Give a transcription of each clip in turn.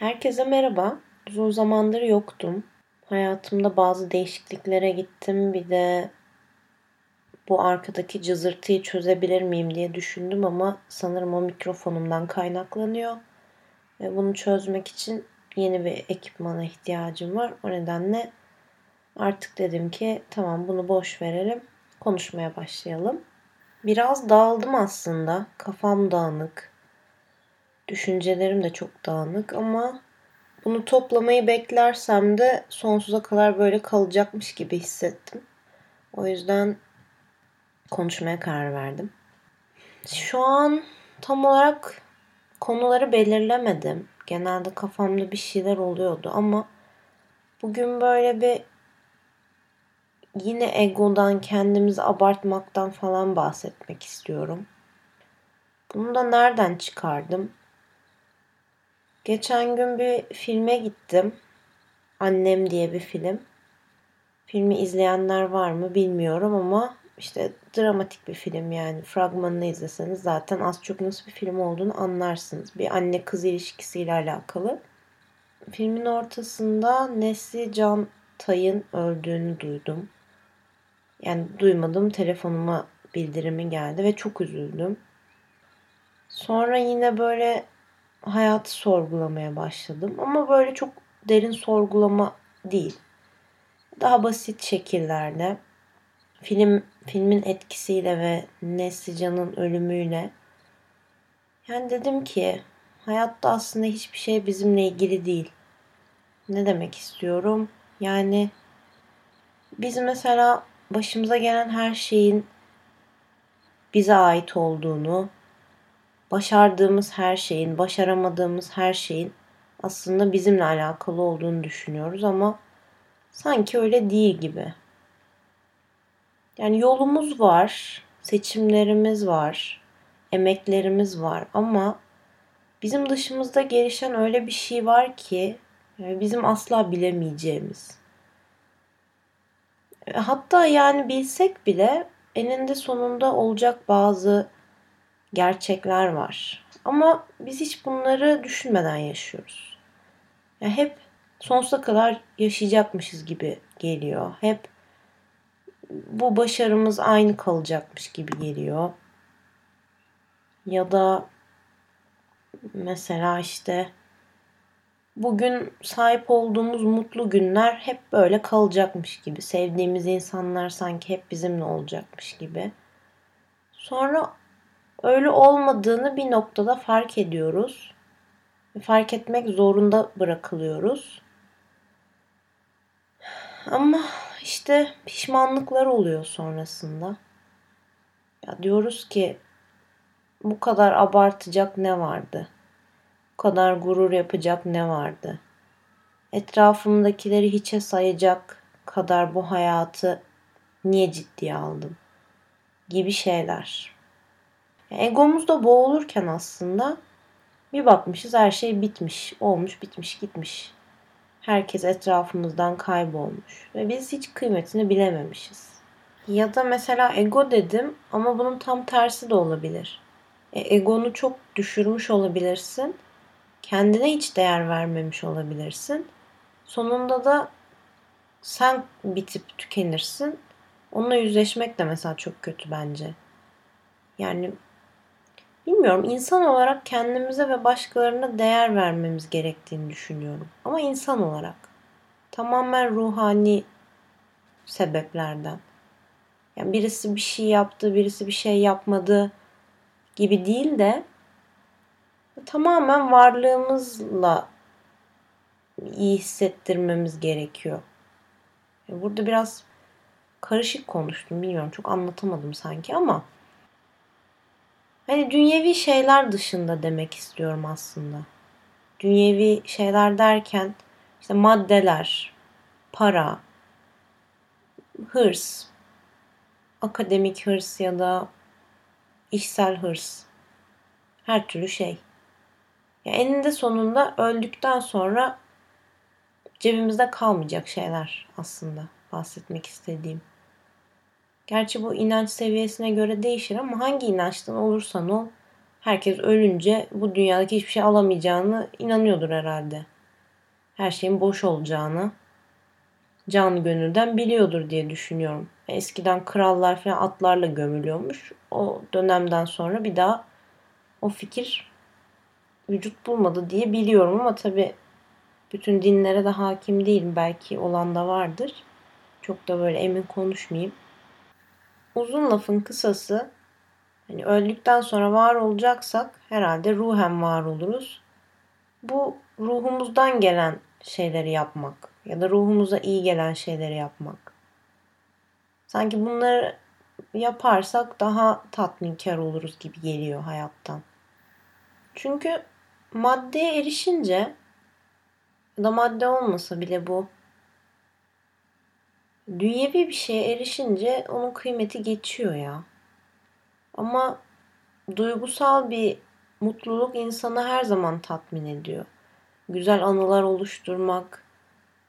Herkese merhaba. Uzun zamandır yoktum. Hayatımda bazı değişikliklere gittim. Bir de bu arkadaki cızırtıyı çözebilir miyim diye düşündüm ama sanırım o mikrofonumdan kaynaklanıyor. Ve bunu çözmek için yeni bir ekipmana ihtiyacım var. O nedenle artık dedim ki tamam bunu boş verelim. Konuşmaya başlayalım. Biraz dağıldım aslında. Kafam dağınık. Düşüncelerim de çok dağınık ama bunu toplamayı beklersem de sonsuza kadar böyle kalacakmış gibi hissettim. O yüzden konuşmaya karar verdim. Şu an tam olarak konuları belirlemedim. Genelde kafamda bir şeyler oluyordu ama bugün böyle bir yine egodan, kendimizi abartmaktan falan bahsetmek istiyorum. Bunu da nereden çıkardım? Geçen gün bir filme gittim. Annem diye bir film. Filmi izleyenler var mı bilmiyorum ama işte dramatik bir film yani. Fragmanını izleseniz zaten az çok nasıl bir film olduğunu anlarsınız. Bir anne kız ilişkisiyle alakalı. Filmin ortasında Nesli Can Tay'ın öldüğünü duydum. Yani duymadım telefonuma bildirimi geldi ve çok üzüldüm. Sonra yine böyle hayatı sorgulamaya başladım. Ama böyle çok derin sorgulama değil. Daha basit şekillerde film filmin etkisiyle ve Neslican'ın ölümüyle yani dedim ki hayatta aslında hiçbir şey bizimle ilgili değil. Ne demek istiyorum? Yani biz mesela başımıza gelen her şeyin bize ait olduğunu, başardığımız her şeyin, başaramadığımız her şeyin aslında bizimle alakalı olduğunu düşünüyoruz ama sanki öyle değil gibi. Yani yolumuz var, seçimlerimiz var, emeklerimiz var ama bizim dışımızda gelişen öyle bir şey var ki bizim asla bilemeyeceğimiz. Hatta yani bilsek bile eninde sonunda olacak bazı gerçekler var. Ama biz hiç bunları düşünmeden yaşıyoruz. Yani hep sonsuza kadar yaşayacakmışız gibi geliyor. Hep bu başarımız aynı kalacakmış gibi geliyor. Ya da mesela işte bugün sahip olduğumuz mutlu günler hep böyle kalacakmış gibi. Sevdiğimiz insanlar sanki hep bizimle olacakmış gibi. Sonra öyle olmadığını bir noktada fark ediyoruz. Fark etmek zorunda bırakılıyoruz. Ama işte pişmanlıklar oluyor sonrasında. Ya diyoruz ki bu kadar abartacak ne vardı? Bu kadar gurur yapacak ne vardı? Etrafımdakileri hiçe sayacak kadar bu hayatı niye ciddiye aldım? Gibi şeyler. Egomuzda boğulurken aslında bir bakmışız her şey bitmiş, olmuş, bitmiş, gitmiş. Herkes etrafımızdan kaybolmuş ve biz hiç kıymetini bilememişiz. Ya da mesela ego dedim ama bunun tam tersi de olabilir. E, egonu çok düşürmüş olabilirsin. Kendine hiç değer vermemiş olabilirsin. Sonunda da sen bitip tükenirsin. Onunla yüzleşmek de mesela çok kötü bence. Yani Bilmiyorum insan olarak kendimize ve başkalarına değer vermemiz gerektiğini düşünüyorum. Ama insan olarak. Tamamen ruhani sebeplerden. Yani birisi bir şey yaptı, birisi bir şey yapmadı gibi değil de tamamen varlığımızla iyi hissettirmemiz gerekiyor. Burada biraz karışık konuştum bilmiyorum çok anlatamadım sanki ama Hani dünyevi şeyler dışında demek istiyorum aslında. Dünyevi şeyler derken işte maddeler, para, hırs, akademik hırs ya da işsel hırs. Her türlü şey. Yani eninde sonunda öldükten sonra cebimizde kalmayacak şeyler aslında bahsetmek istediğim. Gerçi bu inanç seviyesine göre değişir ama hangi inançtan olursan ol herkes ölünce bu dünyadaki hiçbir şey alamayacağını inanıyordur herhalde. Her şeyin boş olacağını can gönülden biliyordur diye düşünüyorum. Eskiden krallar falan atlarla gömülüyormuş. O dönemden sonra bir daha o fikir vücut bulmadı diye biliyorum ama tabi bütün dinlere de hakim değilim. Belki olan da vardır. Çok da böyle emin konuşmayayım. Uzun lafın kısası hani öldükten sonra var olacaksak herhalde ruhen var oluruz. Bu ruhumuzdan gelen şeyleri yapmak ya da ruhumuza iyi gelen şeyleri yapmak. Sanki bunları yaparsak daha tatminkar oluruz gibi geliyor hayattan. Çünkü maddeye erişince ya da madde olmasa bile bu dünyevi bir şeye erişince onun kıymeti geçiyor ya. Ama duygusal bir mutluluk insanı her zaman tatmin ediyor. Güzel anılar oluşturmak,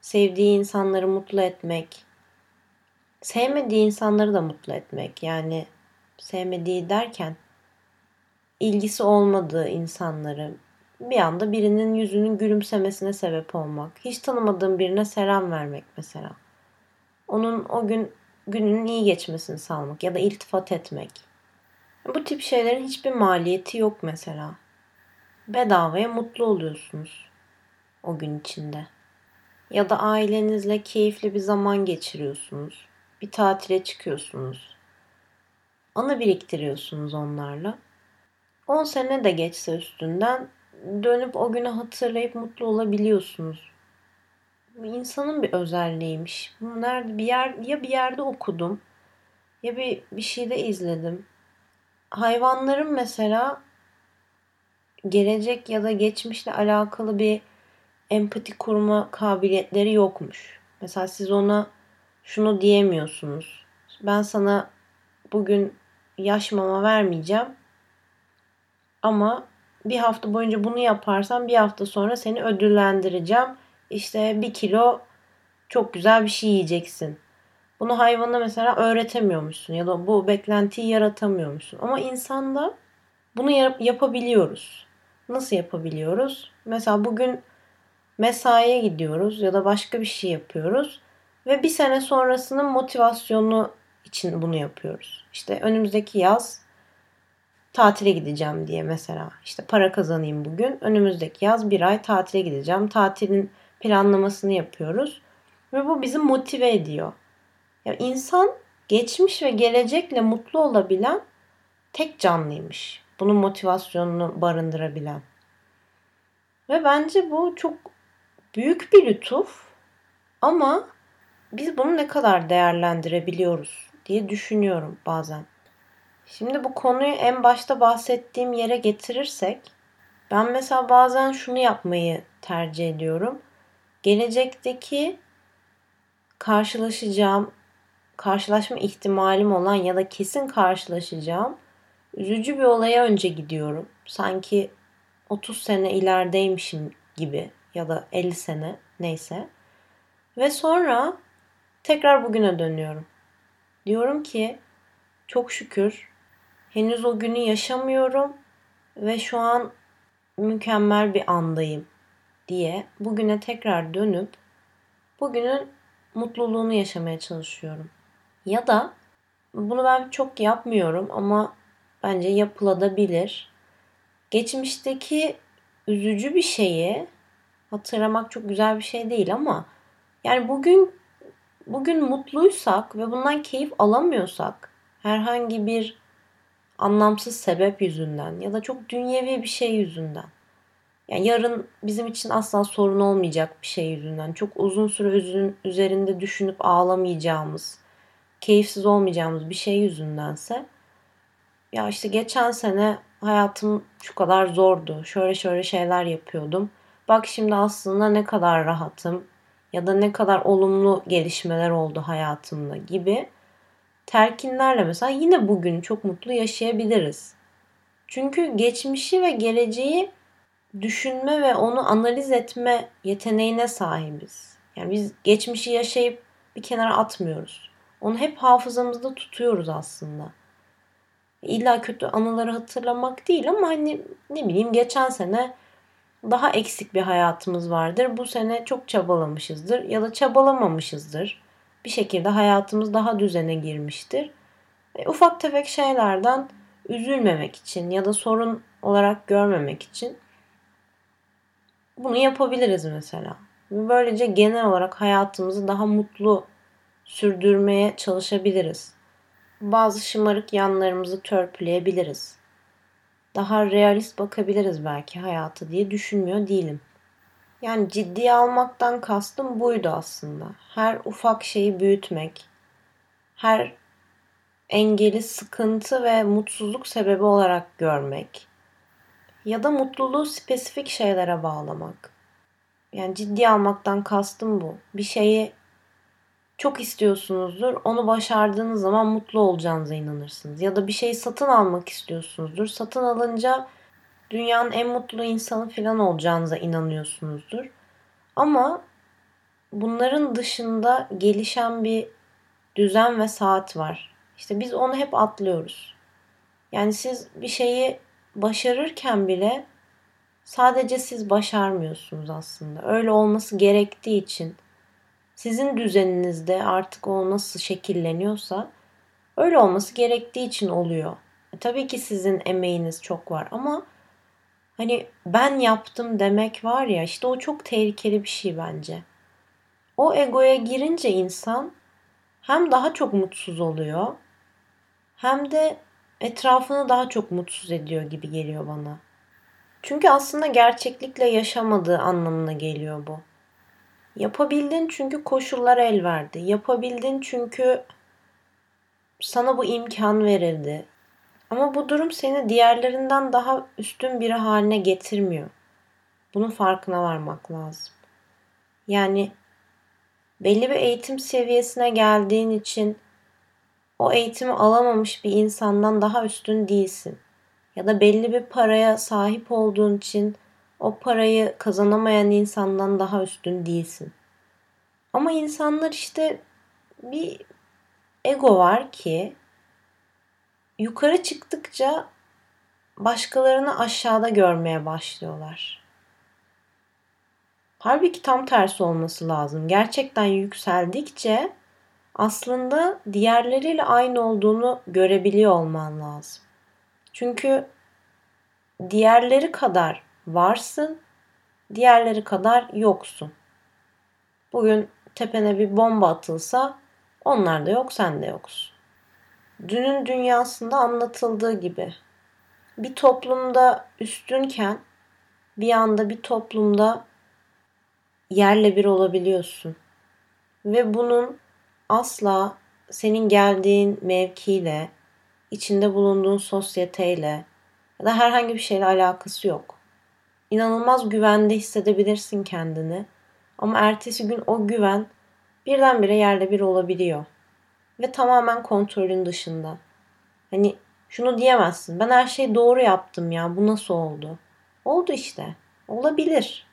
sevdiği insanları mutlu etmek, sevmediği insanları da mutlu etmek. Yani sevmediği derken ilgisi olmadığı insanları bir anda birinin yüzünün gülümsemesine sebep olmak. Hiç tanımadığım birine selam vermek mesela. Onun o gün gününün iyi geçmesini sağlamak ya da iltifat etmek. Bu tip şeylerin hiçbir maliyeti yok mesela. Bedavaya mutlu oluyorsunuz o gün içinde. Ya da ailenizle keyifli bir zaman geçiriyorsunuz. Bir tatile çıkıyorsunuz. Anı biriktiriyorsunuz onlarla. 10 sene de geçse üstünden dönüp o günü hatırlayıp mutlu olabiliyorsunuz. İnsanın bir özelliğiymiş. Bunu nerede bir yer ya bir yerde okudum ya bir bir şeyde izledim. Hayvanların mesela gelecek ya da geçmişle alakalı bir empati kurma kabiliyetleri yokmuş. Mesela siz ona şunu diyemiyorsunuz. Ben sana bugün yaş mama vermeyeceğim. Ama bir hafta boyunca bunu yaparsan bir hafta sonra seni ödüllendireceğim. İşte bir kilo çok güzel bir şey yiyeceksin. Bunu hayvana mesela öğretemiyormuşsun ya da bu beklentiyi yaratamıyormuşsun. Ama insanda bunu yapabiliyoruz. Nasıl yapabiliyoruz? Mesela bugün mesaiye gidiyoruz ya da başka bir şey yapıyoruz ve bir sene sonrasının motivasyonu için bunu yapıyoruz. İşte önümüzdeki yaz tatile gideceğim diye mesela işte para kazanayım bugün. Önümüzdeki yaz bir ay tatile gideceğim. Tatilin planlamasını yapıyoruz ve bu bizi motive ediyor. Ya insan geçmiş ve gelecekle mutlu olabilen tek canlıymış. Bunun motivasyonunu barındırabilen. Ve bence bu çok büyük bir lütuf ama biz bunu ne kadar değerlendirebiliyoruz diye düşünüyorum bazen. Şimdi bu konuyu en başta bahsettiğim yere getirirsek ben mesela bazen şunu yapmayı tercih ediyorum. Gelecekteki karşılaşacağım, karşılaşma ihtimalim olan ya da kesin karşılaşacağım üzücü bir olaya önce gidiyorum. Sanki 30 sene ilerideymişim gibi ya da 50 sene neyse. Ve sonra tekrar bugüne dönüyorum. Diyorum ki çok şükür henüz o günü yaşamıyorum ve şu an mükemmel bir andayım diye bugüne tekrar dönüp bugünün mutluluğunu yaşamaya çalışıyorum. Ya da bunu ben çok yapmıyorum ama bence yapılabilir. Geçmişteki üzücü bir şeyi hatırlamak çok güzel bir şey değil ama yani bugün bugün mutluysak ve bundan keyif alamıyorsak herhangi bir anlamsız sebep yüzünden ya da çok dünyevi bir şey yüzünden yani yarın bizim için asla sorun olmayacak bir şey yüzünden çok uzun süre üzerinde düşünüp ağlamayacağımız keyifsiz olmayacağımız bir şey yüzündense ya işte geçen sene hayatım şu kadar zordu. Şöyle şöyle şeyler yapıyordum. Bak şimdi aslında ne kadar rahatım ya da ne kadar olumlu gelişmeler oldu hayatımda gibi telkinlerle mesela yine bugün çok mutlu yaşayabiliriz. Çünkü geçmişi ve geleceği düşünme ve onu analiz etme yeteneğine sahibiz. Yani biz geçmişi yaşayıp bir kenara atmıyoruz. Onu hep hafızamızda tutuyoruz aslında. İlla kötü anıları hatırlamak değil ama hani ne bileyim geçen sene daha eksik bir hayatımız vardır. Bu sene çok çabalamışızdır ya da çabalamamışızdır. Bir şekilde hayatımız daha düzene girmiştir. E, ufak tefek şeylerden üzülmemek için ya da sorun olarak görmemek için bunu yapabiliriz mesela. Böylece genel olarak hayatımızı daha mutlu sürdürmeye çalışabiliriz. Bazı şımarık yanlarımızı törpüleyebiliriz. Daha realist bakabiliriz belki hayatı diye düşünmüyor değilim. Yani ciddiye almaktan kastım buydu aslında. Her ufak şeyi büyütmek, her engeli sıkıntı ve mutsuzluk sebebi olarak görmek ya da mutluluğu spesifik şeylere bağlamak. Yani ciddi almaktan kastım bu. Bir şeyi çok istiyorsunuzdur. Onu başardığınız zaman mutlu olacağınıza inanırsınız. Ya da bir şeyi satın almak istiyorsunuzdur. Satın alınca dünyanın en mutlu insanı falan olacağınıza inanıyorsunuzdur. Ama bunların dışında gelişen bir düzen ve saat var. İşte biz onu hep atlıyoruz. Yani siz bir şeyi başarırken bile sadece siz başarmıyorsunuz aslında. Öyle olması gerektiği için sizin düzeninizde artık o nasıl şekilleniyorsa öyle olması gerektiği için oluyor. E, tabii ki sizin emeğiniz çok var ama hani ben yaptım demek var ya işte o çok tehlikeli bir şey bence. O egoya girince insan hem daha çok mutsuz oluyor hem de etrafını daha çok mutsuz ediyor gibi geliyor bana. Çünkü aslında gerçeklikle yaşamadığı anlamına geliyor bu. Yapabildin çünkü koşullar el verdi. Yapabildin çünkü sana bu imkan verildi. Ama bu durum seni diğerlerinden daha üstün biri haline getirmiyor. Bunun farkına varmak lazım. Yani belli bir eğitim seviyesine geldiğin için o eğitimi alamamış bir insandan daha üstün değilsin. Ya da belli bir paraya sahip olduğun için o parayı kazanamayan insandan daha üstün değilsin. Ama insanlar işte bir ego var ki yukarı çıktıkça başkalarını aşağıda görmeye başlıyorlar. Halbuki tam tersi olması lazım. Gerçekten yükseldikçe aslında diğerleriyle aynı olduğunu görebiliyor olman lazım. Çünkü diğerleri kadar varsın, diğerleri kadar yoksun. Bugün tepene bir bomba atılsa onlar da yok, sen de yoksun. Dünün dünyasında anlatıldığı gibi bir toplumda üstünken bir anda bir toplumda yerle bir olabiliyorsun. Ve bunun asla senin geldiğin mevkiyle, içinde bulunduğun sosyeteyle ya da herhangi bir şeyle alakası yok. İnanılmaz güvende hissedebilirsin kendini. Ama ertesi gün o güven birdenbire yerle bir olabiliyor. Ve tamamen kontrolün dışında. Hani şunu diyemezsin. Ben her şeyi doğru yaptım ya. Bu nasıl oldu? Oldu işte. Olabilir.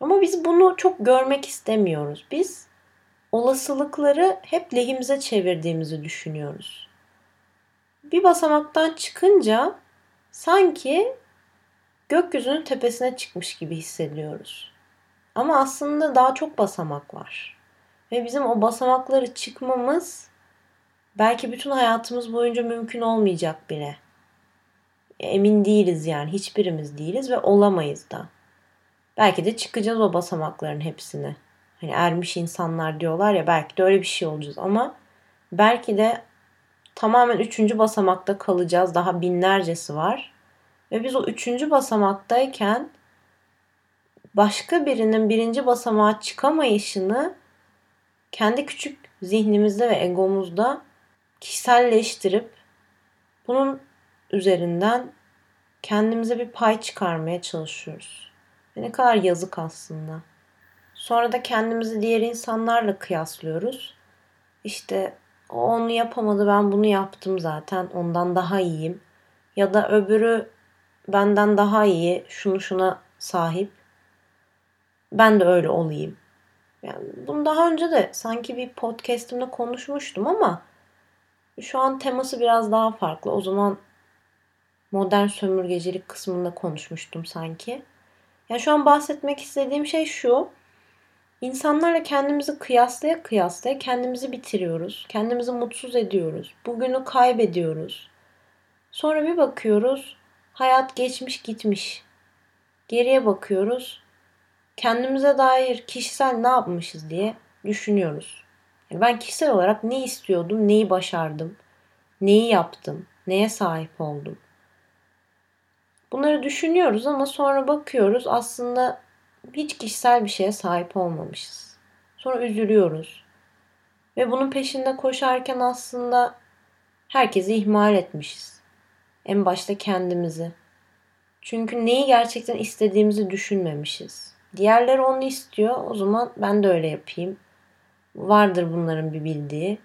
Ama biz bunu çok görmek istemiyoruz. Biz olasılıkları hep lehimize çevirdiğimizi düşünüyoruz. Bir basamaktan çıkınca sanki gökyüzünün tepesine çıkmış gibi hissediyoruz. Ama aslında daha çok basamak var. Ve bizim o basamakları çıkmamız belki bütün hayatımız boyunca mümkün olmayacak bile. Emin değiliz yani hiçbirimiz değiliz ve olamayız da. Belki de çıkacağız o basamakların hepsini. Hani ermiş insanlar diyorlar ya belki de öyle bir şey olacağız ama belki de tamamen üçüncü basamakta kalacağız. Daha binlercesi var. Ve biz o üçüncü basamaktayken başka birinin birinci basamağa çıkamayışını kendi küçük zihnimizde ve egomuzda kişiselleştirip bunun üzerinden kendimize bir pay çıkarmaya çalışıyoruz. Ne kadar yazık aslında. Sonra da kendimizi diğer insanlarla kıyaslıyoruz. İşte o onu yapamadı ben bunu yaptım zaten ondan daha iyiyim. Ya da öbürü benden daha iyi şunu şuna sahip. Ben de öyle olayım. Yani bunu daha önce de sanki bir podcast'imde konuşmuştum ama Şu an teması biraz daha farklı. O zaman modern sömürgecilik kısmında konuşmuştum sanki. Yani şu an bahsetmek istediğim şey şu. İnsanlarla kendimizi kıyaslaya kıyaslaya kendimizi bitiriyoruz. Kendimizi mutsuz ediyoruz. Bugünü kaybediyoruz. Sonra bir bakıyoruz. Hayat geçmiş gitmiş. Geriye bakıyoruz. Kendimize dair kişisel ne yapmışız diye düşünüyoruz. Yani ben kişisel olarak ne istiyordum, neyi başardım, neyi yaptım, neye sahip oldum. Bunları düşünüyoruz ama sonra bakıyoruz aslında hiç kişisel bir şeye sahip olmamışız. Sonra üzülüyoruz. Ve bunun peşinde koşarken aslında herkesi ihmal etmişiz. En başta kendimizi. Çünkü neyi gerçekten istediğimizi düşünmemişiz. Diğerleri onu istiyor. O zaman ben de öyle yapayım. Vardır bunların bir bildiği.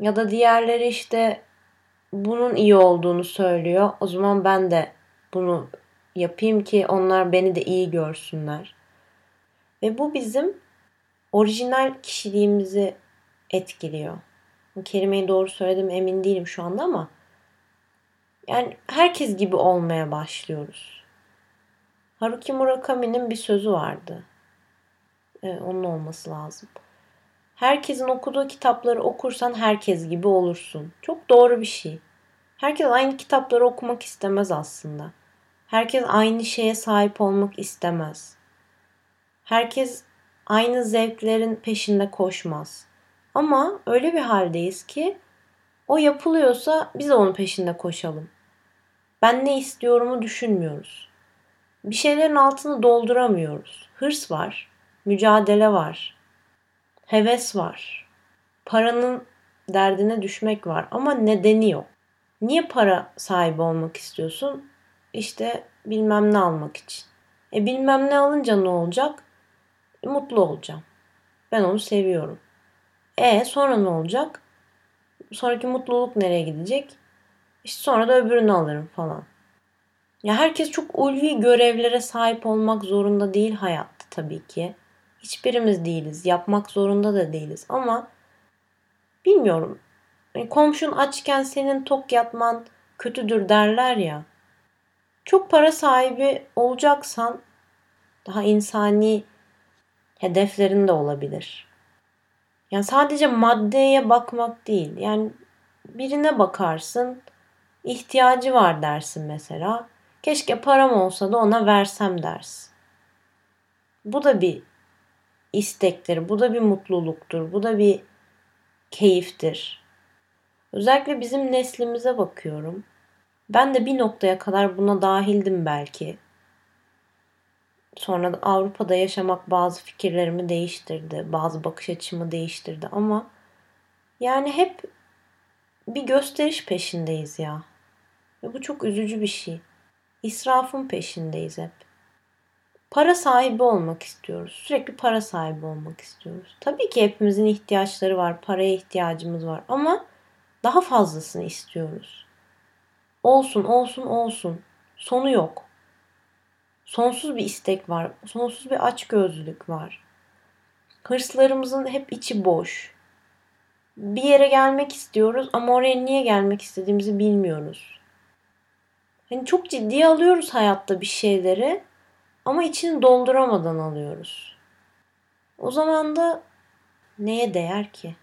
Ya da diğerleri işte bunun iyi olduğunu söylüyor. O zaman ben de bunu yapayım ki onlar beni de iyi görsünler. Ve bu bizim orijinal kişiliğimizi etkiliyor. Bu kelimeyi doğru söyledim emin değilim şu anda ama yani herkes gibi olmaya başlıyoruz. Haruki Murakami'nin bir sözü vardı. Ee, onun olması lazım. Herkesin okuduğu kitapları okursan herkes gibi olursun. Çok doğru bir şey. Herkes aynı kitapları okumak istemez aslında. Herkes aynı şeye sahip olmak istemez. Herkes aynı zevklerin peşinde koşmaz. Ama öyle bir haldeyiz ki o yapılıyorsa biz onun peşinde koşalım. Ben ne istiyorumu düşünmüyoruz. Bir şeylerin altını dolduramıyoruz. Hırs var, mücadele var, heves var. Paranın derdine düşmek var ama nedeni yok. Niye para sahibi olmak istiyorsun? İşte bilmem ne almak için. E bilmem ne alınca ne olacak? E, mutlu olacağım. Ben onu seviyorum. E sonra ne olacak? Sonraki mutluluk nereye gidecek? İşte sonra da öbürünü alırım falan. Ya herkes çok ulvi görevlere sahip olmak zorunda değil hayatta tabii ki. Hiçbirimiz değiliz. Yapmak zorunda da değiliz. Ama bilmiyorum. E, komşun açken senin tok yatman kötüdür derler ya. Çok para sahibi olacaksan daha insani hedeflerin de olabilir. Yani sadece maddeye bakmak değil. Yani birine bakarsın, ihtiyacı var dersin mesela. Keşke param olsa da ona versem dersin. Bu da bir istektir, bu da bir mutluluktur, bu da bir keyiftir. Özellikle bizim neslimize bakıyorum. Ben de bir noktaya kadar buna dahildim belki. Sonra da Avrupa'da yaşamak bazı fikirlerimi değiştirdi. Bazı bakış açımı değiştirdi ama yani hep bir gösteriş peşindeyiz ya. Ve bu çok üzücü bir şey. İsrafın peşindeyiz hep. Para sahibi olmak istiyoruz. Sürekli para sahibi olmak istiyoruz. Tabii ki hepimizin ihtiyaçları var. Paraya ihtiyacımız var ama daha fazlasını istiyoruz. Olsun, olsun, olsun. Sonu yok. Sonsuz bir istek var. Sonsuz bir açgözlülük var. Hırslarımızın hep içi boş. Bir yere gelmek istiyoruz ama oraya niye gelmek istediğimizi bilmiyoruz. Hani çok ciddiye alıyoruz hayatta bir şeyleri ama içini dolduramadan alıyoruz. O zaman da neye değer ki?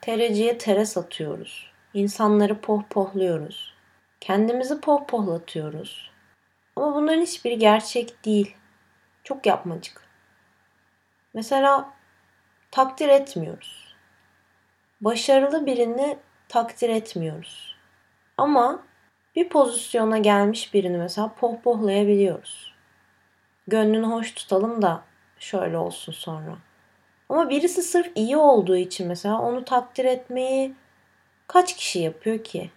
Tereciye tere satıyoruz. İnsanları pohpohluyoruz. Kendimizi pohpohlatıyoruz. Ama bunların hiçbiri gerçek değil. Çok yapmacık. Mesela takdir etmiyoruz. Başarılı birini takdir etmiyoruz. Ama bir pozisyona gelmiş birini mesela pohpohlayabiliyoruz. Gönlünü hoş tutalım da şöyle olsun sonra. Ama birisi sırf iyi olduğu için mesela onu takdir etmeyi kaç kişi yapıyor ki?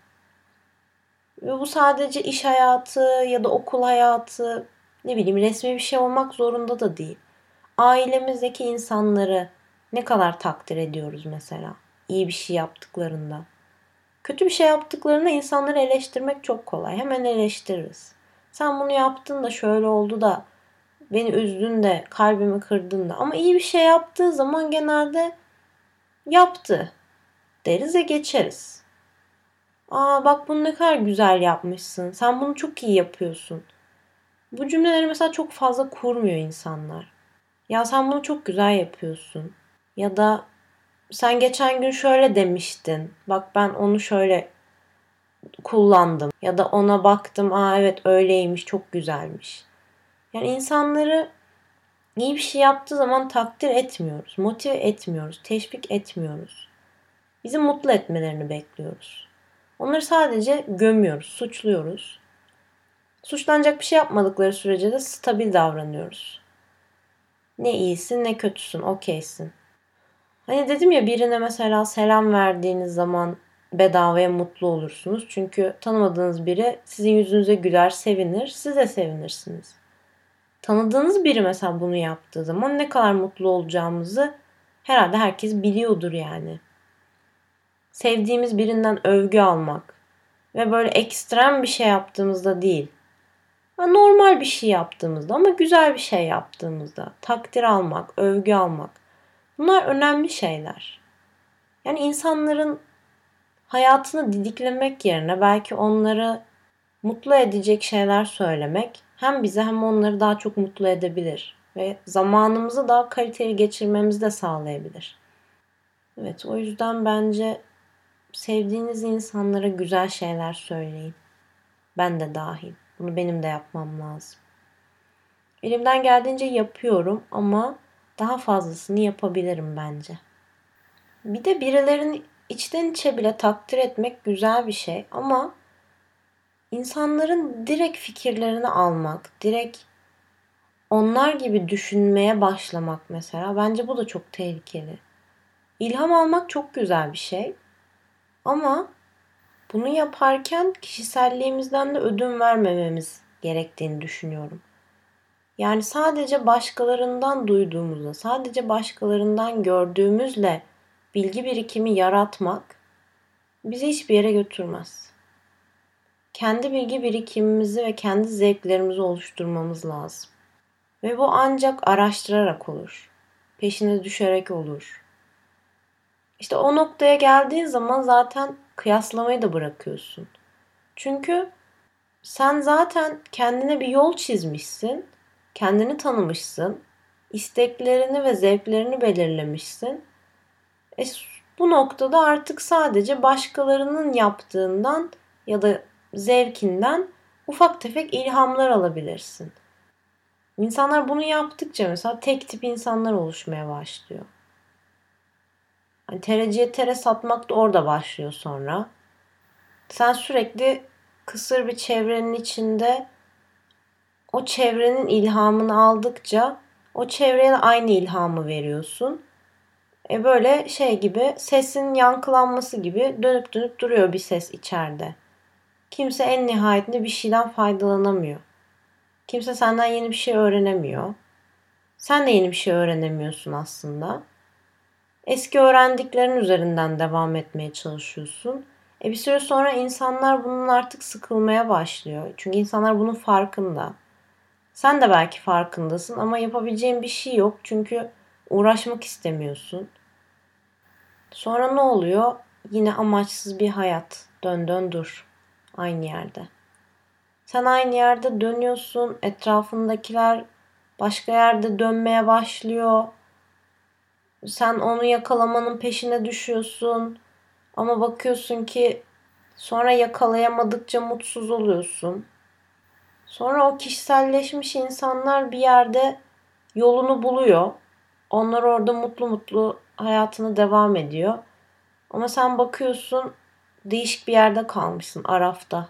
Ve bu sadece iş hayatı ya da okul hayatı ne bileyim resmi bir şey olmak zorunda da değil. Ailemizdeki insanları ne kadar takdir ediyoruz mesela iyi bir şey yaptıklarında. Kötü bir şey yaptıklarında insanları eleştirmek çok kolay. Hemen eleştiririz. Sen bunu yaptın da şöyle oldu da beni üzdün de kalbimi kırdın da. Ama iyi bir şey yaptığı zaman genelde yaptı. Deriz ve geçeriz. Aa bak bunu ne kadar güzel yapmışsın. Sen bunu çok iyi yapıyorsun. Bu cümleleri mesela çok fazla kurmuyor insanlar. Ya sen bunu çok güzel yapıyorsun. Ya da sen geçen gün şöyle demiştin. Bak ben onu şöyle kullandım. Ya da ona baktım. Aa evet öyleymiş çok güzelmiş. Yani insanları iyi bir şey yaptığı zaman takdir etmiyoruz. Motive etmiyoruz. Teşvik etmiyoruz. Bizi mutlu etmelerini bekliyoruz. Onları sadece gömüyoruz, suçluyoruz. Suçlanacak bir şey yapmadıkları sürece de stabil davranıyoruz. Ne iyisin ne kötüsün, okeysin. Hani dedim ya birine mesela selam verdiğiniz zaman bedavaya mutlu olursunuz. Çünkü tanımadığınız biri sizin yüzünüze güler, sevinir. Siz de sevinirsiniz. Tanıdığınız biri mesela bunu yaptığı zaman ne kadar mutlu olacağımızı herhalde herkes biliyordur yani. Sevdiğimiz birinden övgü almak ve böyle ekstrem bir şey yaptığımızda değil. Normal bir şey yaptığımızda ama güzel bir şey yaptığımızda takdir almak, övgü almak. Bunlar önemli şeyler. Yani insanların hayatını didiklemek yerine belki onları mutlu edecek şeyler söylemek hem bizi hem onları daha çok mutlu edebilir ve zamanımızı daha kaliteli geçirmemizi de sağlayabilir. Evet o yüzden bence sevdiğiniz insanlara güzel şeyler söyleyin. Ben de dahil. Bunu benim de yapmam lazım. Elimden geldiğince yapıyorum ama daha fazlasını yapabilirim bence. Bir de birilerini içten içe bile takdir etmek güzel bir şey ama insanların direkt fikirlerini almak, direkt onlar gibi düşünmeye başlamak mesela bence bu da çok tehlikeli. İlham almak çok güzel bir şey. Ama bunu yaparken kişiselliğimizden de ödün vermememiz gerektiğini düşünüyorum. Yani sadece başkalarından duyduğumuzla, sadece başkalarından gördüğümüzle bilgi birikimi yaratmak bizi hiçbir yere götürmez. Kendi bilgi birikimimizi ve kendi zevklerimizi oluşturmamız lazım. Ve bu ancak araştırarak olur. Peşine düşerek olur. İşte o noktaya geldiğin zaman zaten kıyaslamayı da bırakıyorsun. Çünkü sen zaten kendine bir yol çizmişsin, kendini tanımışsın, isteklerini ve zevklerini belirlemişsin. E, bu noktada artık sadece başkalarının yaptığından ya da zevkinden ufak tefek ilhamlar alabilirsin. İnsanlar bunu yaptıkça mesela tek tip insanlar oluşmaya başlıyor. Hani tereciye tere satmak da orada başlıyor sonra. Sen sürekli kısır bir çevrenin içinde o çevrenin ilhamını aldıkça o çevreye aynı ilhamı veriyorsun. E böyle şey gibi sesin yankılanması gibi dönüp dönüp duruyor bir ses içeride. Kimse en nihayetinde bir şeyden faydalanamıyor. Kimse senden yeni bir şey öğrenemiyor. Sen de yeni bir şey öğrenemiyorsun aslında. Eski öğrendiklerin üzerinden devam etmeye çalışıyorsun. E bir süre sonra insanlar bunun artık sıkılmaya başlıyor. Çünkü insanlar bunun farkında. Sen de belki farkındasın ama yapabileceğin bir şey yok. Çünkü uğraşmak istemiyorsun. Sonra ne oluyor? Yine amaçsız bir hayat. Dön dön dur. Aynı yerde. Sen aynı yerde dönüyorsun. Etrafındakiler başka yerde dönmeye başlıyor. Sen onu yakalamanın peşine düşüyorsun. Ama bakıyorsun ki sonra yakalayamadıkça mutsuz oluyorsun. Sonra o kişiselleşmiş insanlar bir yerde yolunu buluyor. Onlar orada mutlu mutlu hayatını devam ediyor. Ama sen bakıyorsun değişik bir yerde kalmışsın Araf'ta.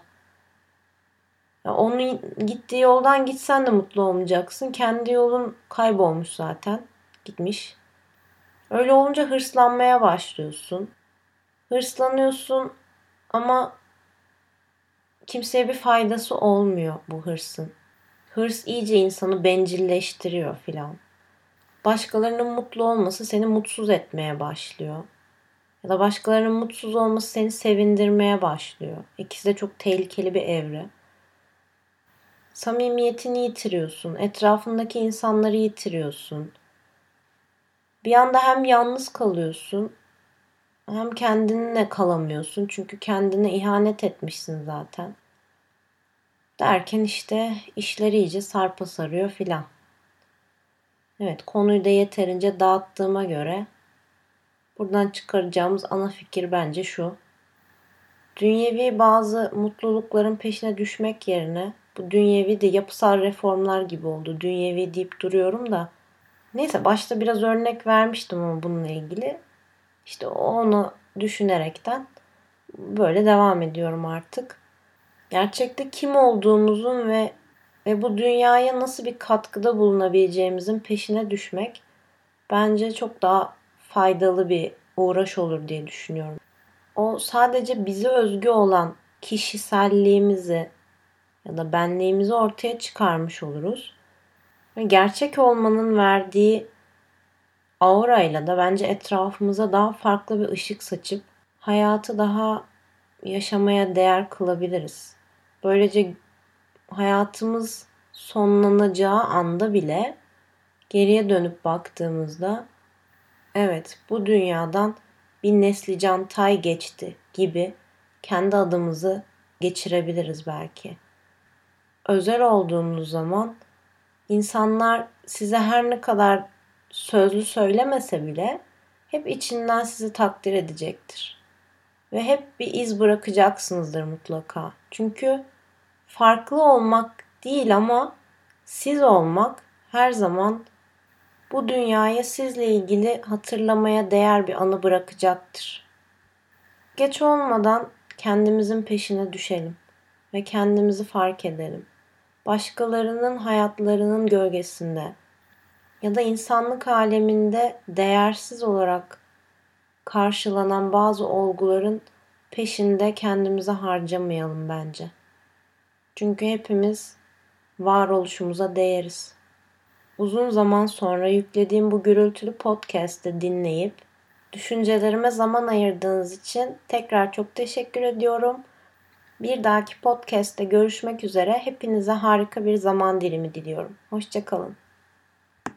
Ya onun gittiği yoldan gitsen de mutlu olmayacaksın. Kendi yolun kaybolmuş zaten. Gitmiş. Öyle olunca hırslanmaya başlıyorsun. Hırslanıyorsun ama kimseye bir faydası olmuyor bu hırsın. Hırs iyice insanı bencilleştiriyor filan. Başkalarının mutlu olması seni mutsuz etmeye başlıyor. Ya da başkalarının mutsuz olması seni sevindirmeye başlıyor. İkisi de çok tehlikeli bir evre. Samimiyetini yitiriyorsun. Etrafındaki insanları yitiriyorsun. Bir anda hem yalnız kalıyorsun hem kendinle kalamıyorsun çünkü kendine ihanet etmişsin zaten. Derken işte işleri iyice sarpa sarıyor filan. Evet konuyu da yeterince dağıttığıma göre buradan çıkaracağımız ana fikir bence şu. Dünyevi bazı mutlulukların peşine düşmek yerine bu dünyevi de yapısal reformlar gibi oldu. Dünyevi deyip duruyorum da. Neyse başta biraz örnek vermiştim ama bununla ilgili. İşte onu düşünerekten böyle devam ediyorum artık. Gerçekte kim olduğumuzun ve ve bu dünyaya nasıl bir katkıda bulunabileceğimizin peşine düşmek bence çok daha faydalı bir uğraş olur diye düşünüyorum. O sadece bize özgü olan kişiselliğimizi ya da benliğimizi ortaya çıkarmış oluruz. Gerçek olmanın verdiği aurayla da bence etrafımıza daha farklı bir ışık saçıp hayatı daha yaşamaya değer kılabiliriz. Böylece hayatımız sonlanacağı anda bile geriye dönüp baktığımızda evet bu dünyadan bir neslican tay geçti gibi kendi adımızı geçirebiliriz belki. Özel olduğunuz zaman insanlar size her ne kadar sözlü söylemese bile hep içinden sizi takdir edecektir. Ve hep bir iz bırakacaksınızdır mutlaka. Çünkü farklı olmak değil ama siz olmak her zaman bu dünyaya sizle ilgili hatırlamaya değer bir anı bırakacaktır. Geç olmadan kendimizin peşine düşelim ve kendimizi fark edelim. Başkalarının hayatlarının gölgesinde ya da insanlık aleminde değersiz olarak karşılanan bazı olguların peşinde kendimizi harcamayalım bence. Çünkü hepimiz varoluşumuza değeriz. Uzun zaman sonra yüklediğim bu gürültülü podcast'ı dinleyip düşüncelerime zaman ayırdığınız için tekrar çok teşekkür ediyorum. Bir dahaki podcast'te görüşmek üzere. Hepinize harika bir zaman dilimi diliyorum. Hoşçakalın.